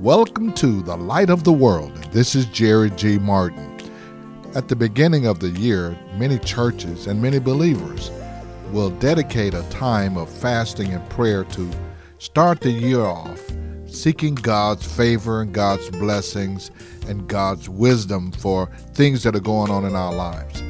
Welcome to the Light of the World. This is Jerry G. Martin. At the beginning of the year, many churches and many believers will dedicate a time of fasting and prayer to start the year off seeking God's favor and God's blessings and God's wisdom for things that are going on in our lives.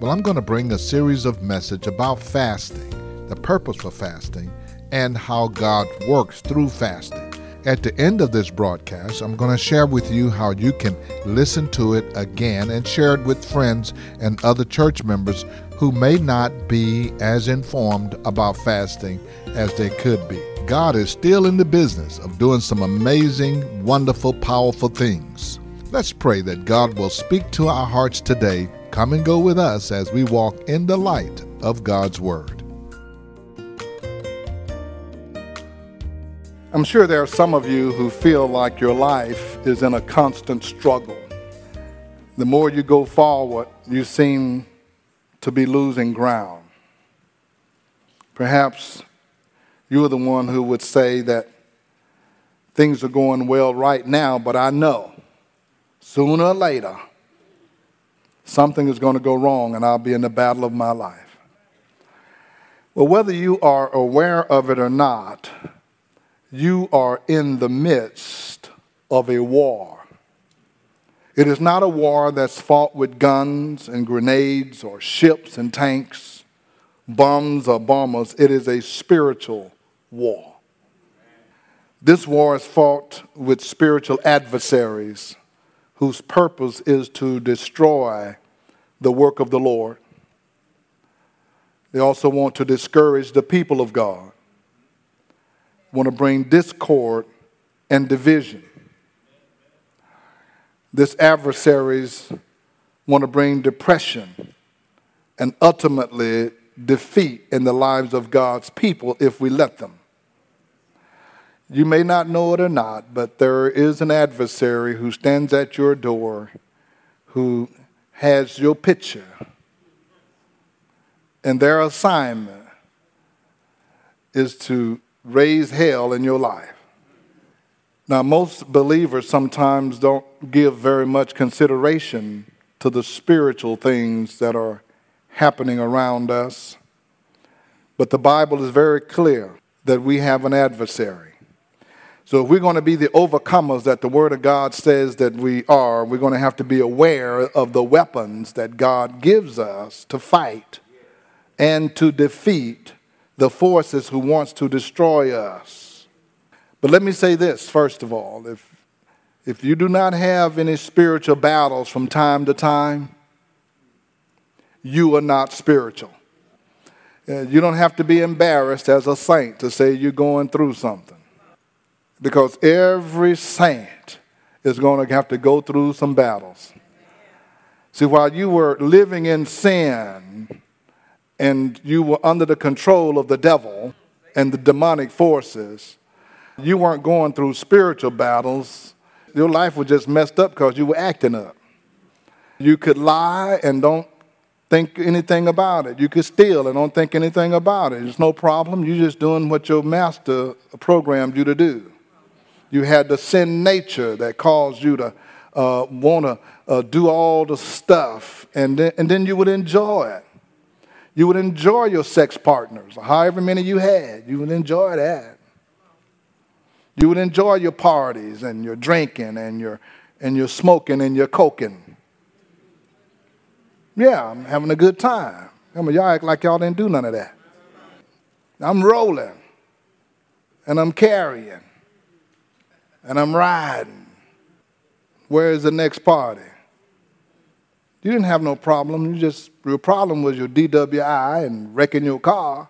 Well, I'm going to bring a series of message about fasting, the purpose for fasting, and how God works through fasting. At the end of this broadcast, I'm going to share with you how you can listen to it again and share it with friends and other church members who may not be as informed about fasting as they could be. God is still in the business of doing some amazing, wonderful, powerful things. Let's pray that God will speak to our hearts today. Come and go with us as we walk in the light of God's Word. I'm sure there are some of you who feel like your life is in a constant struggle. The more you go forward, you seem to be losing ground. Perhaps you're the one who would say that things are going well right now, but I know sooner or later something is going to go wrong and I'll be in the battle of my life. Well, whether you are aware of it or not, you are in the midst of a war. It is not a war that's fought with guns and grenades or ships and tanks, bombs or bombers. It is a spiritual war. This war is fought with spiritual adversaries whose purpose is to destroy the work of the Lord. They also want to discourage the people of God want to bring discord and division. This adversaries want to bring depression and ultimately defeat in the lives of God's people if we let them. You may not know it or not, but there is an adversary who stands at your door who has your picture. And their assignment is to raise hell in your life. Now, most believers sometimes don't give very much consideration to the spiritual things that are happening around us. But the Bible is very clear that we have an adversary. So, if we're going to be the overcomers that the Word of God says that we are, we're going to have to be aware of the weapons that God gives us to fight and to defeat the forces who wants to destroy us. But let me say this first of all, if if you do not have any spiritual battles from time to time, you are not spiritual. Uh, you don't have to be embarrassed as a saint to say you're going through something. Because every saint is going to have to go through some battles. See, while you were living in sin, and you were under the control of the devil and the demonic forces, you weren't going through spiritual battles. Your life was just messed up because you were acting up. You could lie and don't think anything about it. You could steal and don't think anything about it. It's no problem. You're just doing what your master programmed you to do. You had the sin nature that caused you to uh, want to uh, do all the stuff, and then, and then you would enjoy it. You would enjoy your sex partners, however many you had. You would enjoy that. You would enjoy your parties and your drinking and your and your smoking and your coking. Yeah, I'm having a good time. I mean, y'all act like y'all didn't do none of that. I'm rolling and I'm carrying and I'm riding. Where's the next party? You didn't have no problem. You just your problem was your DWI and wrecking your car,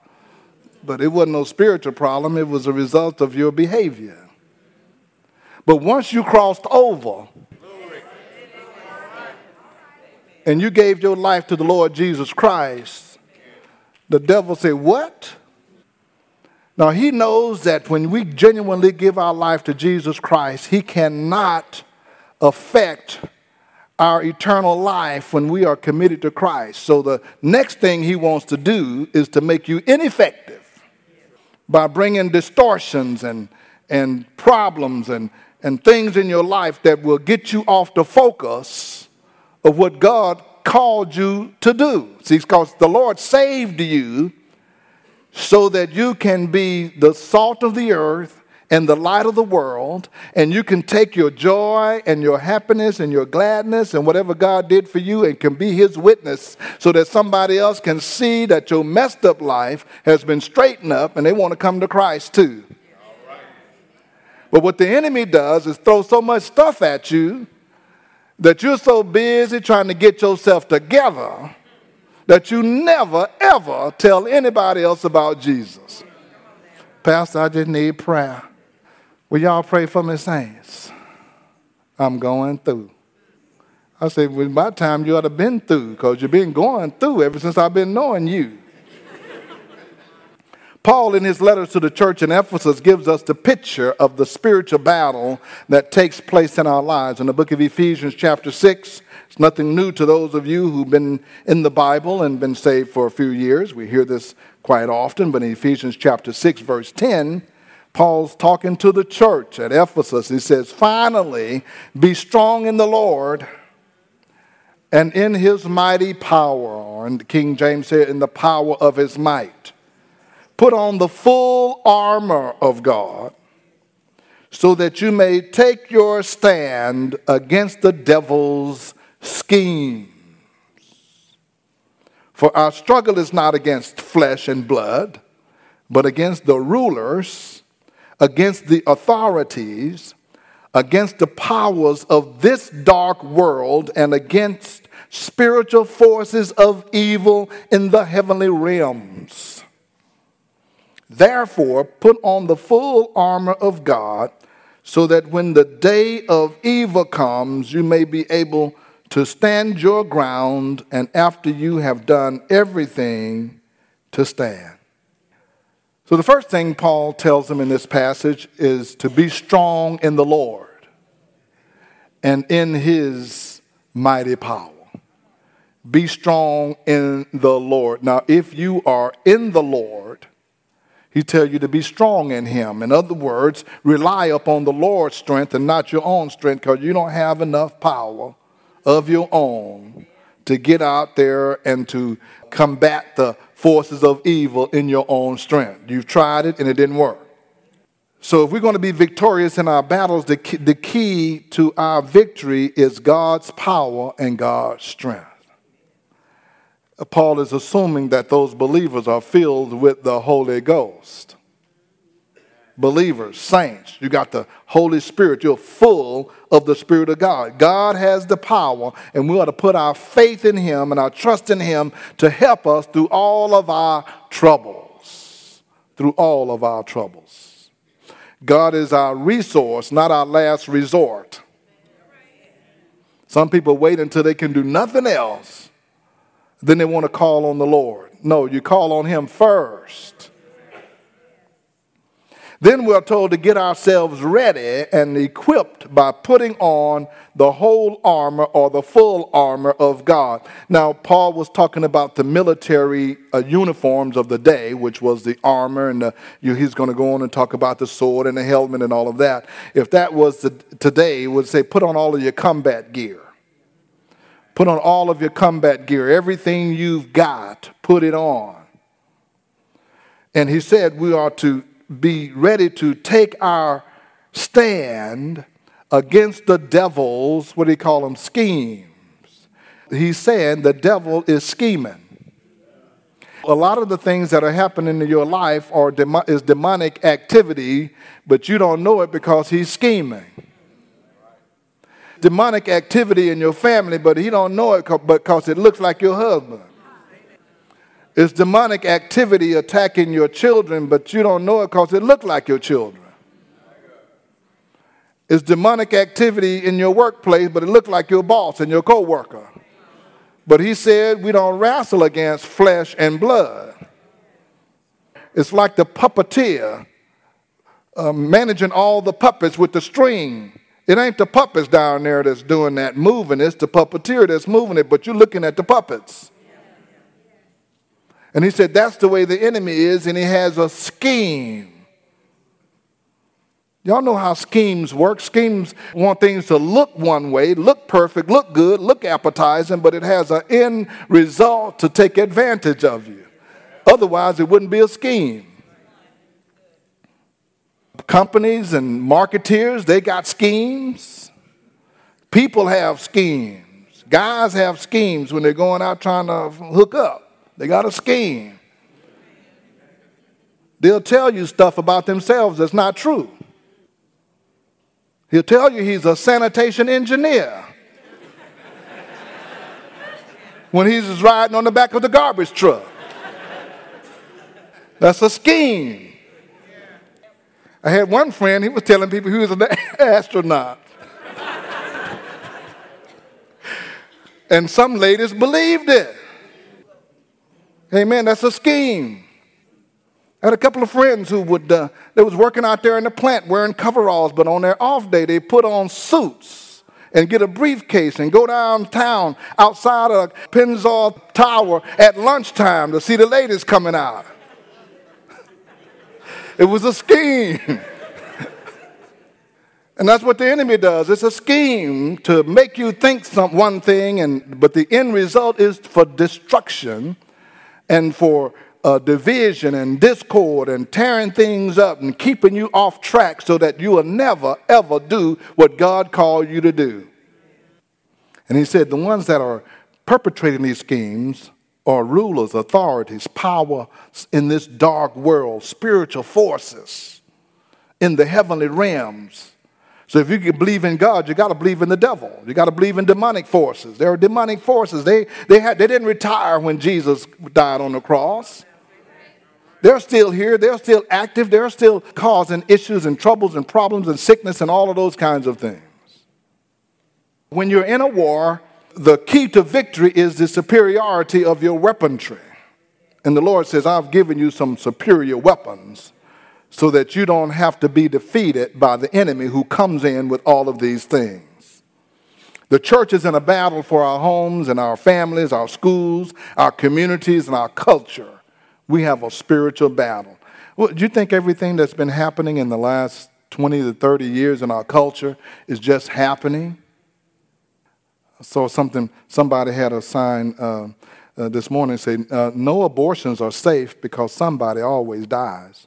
but it wasn't no spiritual problem. It was a result of your behavior. But once you crossed over and you gave your life to the Lord Jesus Christ, the devil said, What? Now, he knows that when we genuinely give our life to Jesus Christ, he cannot affect our eternal life when we are committed to Christ. So the next thing he wants to do is to make you ineffective by bringing distortions and and problems and, and things in your life that will get you off the focus of what God called you to do. See, because the Lord saved you so that you can be the salt of the earth and the light of the world, and you can take your joy and your happiness and your gladness and whatever God did for you and can be His witness so that somebody else can see that your messed up life has been straightened up and they want to come to Christ too. But what the enemy does is throw so much stuff at you that you're so busy trying to get yourself together that you never, ever tell anybody else about Jesus. Pastor, I just need prayer. Will y'all pray for me, saints? I'm going through. I said, well, by time you ought to been through, because you've been going through ever since I've been knowing you. Paul, in his letters to the church in Ephesus, gives us the picture of the spiritual battle that takes place in our lives. In the book of Ephesians, chapter 6, it's nothing new to those of you who've been in the Bible and been saved for a few years. We hear this quite often, but in Ephesians, chapter 6, verse 10, Paul's talking to the church at Ephesus. He says, Finally, be strong in the Lord and in his mighty power. And King James said, in the power of his might. Put on the full armor of God so that you may take your stand against the devil's schemes. For our struggle is not against flesh and blood, but against the rulers against the authorities, against the powers of this dark world, and against spiritual forces of evil in the heavenly realms. Therefore, put on the full armor of God, so that when the day of evil comes, you may be able to stand your ground, and after you have done everything, to stand. So, the first thing Paul tells them in this passage is to be strong in the Lord and in his mighty power. Be strong in the Lord. Now, if you are in the Lord, he tells you to be strong in him. In other words, rely upon the Lord's strength and not your own strength because you don't have enough power of your own to get out there and to combat the forces of evil in your own strength. You've tried it and it didn't work. So, if we're going to be victorious in our battles, the key, the key to our victory is God's power and God's strength. Paul is assuming that those believers are filled with the Holy Ghost believers, saints. You got the Holy Spirit. You're full of the Spirit of God. God has the power, and we ought to put our faith in Him and our trust in Him to help us through all of our troubles. Through all of our troubles. God is our resource, not our last resort. Some people wait until they can do nothing else, then they want to call on the Lord. No, you call on Him first. Then we're told to get ourselves ready and equipped by putting on the whole armor or the full armor of God. Now, Paul was talking about the military uh, uniforms of the day, which was the armor, and the, you, he's going to go on and talk about the sword and the helmet and all of that. If that was the, today, he would say put on all of your combat gear. Put on all of your combat gear. Everything you've got, put it on. And he said we are to be ready to take our stand against the devil's, what do you call them, schemes. He's saying the devil is scheming. A lot of the things that are happening in your life are is demonic activity, but you don't know it because he's scheming. Demonic activity in your family, but he don't know it because it looks like your husband. It's demonic activity attacking your children, but you don't know it because it looked like your children. It's demonic activity in your workplace, but it looked like your boss and your coworker. But he said we don't wrestle against flesh and blood. It's like the puppeteer uh, managing all the puppets with the string. It ain't the puppets down there that's doing that moving, it's the puppeteer that's moving it, but you're looking at the puppets. And he said, That's the way the enemy is, and he has a scheme. Y'all know how schemes work. Schemes want things to look one way, look perfect, look good, look appetizing, but it has an end result to take advantage of you. Otherwise, it wouldn't be a scheme. Companies and marketeers, they got schemes. People have schemes. Guys have schemes when they're going out trying to hook up. They got a scheme. They'll tell you stuff about themselves that's not true. He'll tell you he's a sanitation engineer when he's riding on the back of the garbage truck. That's a scheme. I had one friend, he was telling people he was an astronaut. and some ladies believed it. Amen. That's a scheme. I had a couple of friends who would, uh, they was working out there in the plant wearing coveralls, but on their off day, they put on suits and get a briefcase and go downtown outside of Pennzoil Tower at lunchtime to see the ladies coming out. it was a scheme. and that's what the enemy does. It's a scheme to make you think some, one thing, and, but the end result is for destruction and for uh, division and discord and tearing things up and keeping you off track so that you will never, ever do what God called you to do. And he said, the ones that are perpetrating these schemes are rulers, authorities, power in this dark world, spiritual forces in the heavenly realms so if you can believe in God, you got to believe in the devil. You got to believe in demonic forces. There are demonic forces. They, they, had, they didn't retire when Jesus died on the cross. They're still here. They're still active. They're still causing issues and troubles and problems and sickness and all of those kinds of things. When you're in a war, the key to victory is the superiority of your weaponry. And the Lord says, I've given you some superior weapons so that you don't have to be defeated by the enemy who comes in with all of these things. The church is in a battle for our homes and our families, our schools, our communities, and our culture. We have a spiritual battle. Well, do you think everything that's been happening in the last 20 to 30 years in our culture is just happening? I saw something, somebody had a sign uh, uh, this morning say, uh, No abortions are safe because somebody always dies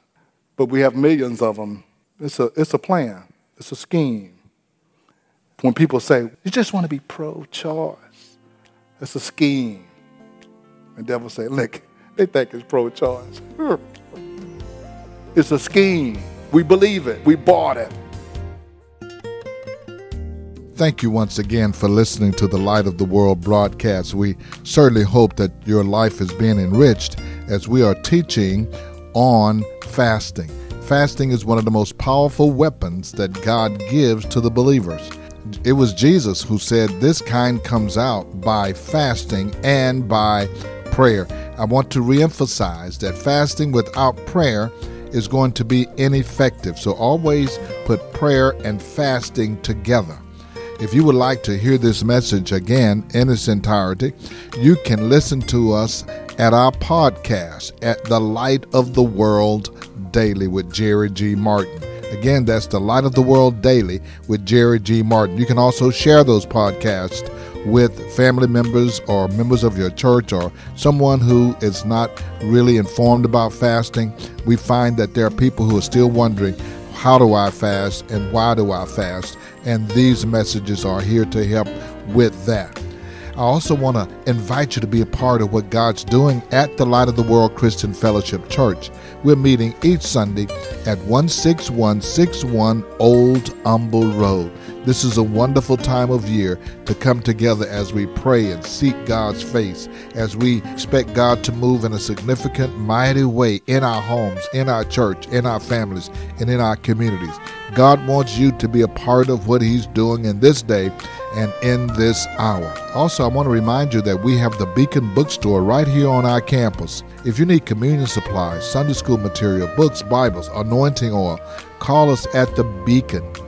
but we have millions of them. It's a, it's a plan, it's a scheme. When people say, you just want to be pro choice, it's a scheme. The devil say, look, they think it's pro choice. it's a scheme. We believe it, we bought it. Thank you once again for listening to the Light of the World broadcast. We certainly hope that your life is being enriched as we are teaching on fasting. Fasting is one of the most powerful weapons that God gives to the believers. It was Jesus who said this kind comes out by fasting and by prayer. I want to reemphasize that fasting without prayer is going to be ineffective. So always put prayer and fasting together. If you would like to hear this message again in its entirety, you can listen to us at our podcast at The Light of the World Daily with Jerry G. Martin. Again, that's The Light of the World Daily with Jerry G. Martin. You can also share those podcasts with family members or members of your church or someone who is not really informed about fasting. We find that there are people who are still wondering how do I fast and why do I fast? And these messages are here to help with that. I also want to invite you to be a part of what God's doing at the Light of the World Christian Fellowship Church. We're meeting each Sunday at 16161 Old Humble Road. This is a wonderful time of year to come together as we pray and seek God's face, as we expect God to move in a significant, mighty way in our homes, in our church, in our families, and in our communities. God wants you to be a part of what He's doing in this day and in this hour. Also, I want to remind you that we have the Beacon Bookstore right here on our campus. If you need communion supplies, Sunday school material, books, Bibles, anointing oil, call us at the Beacon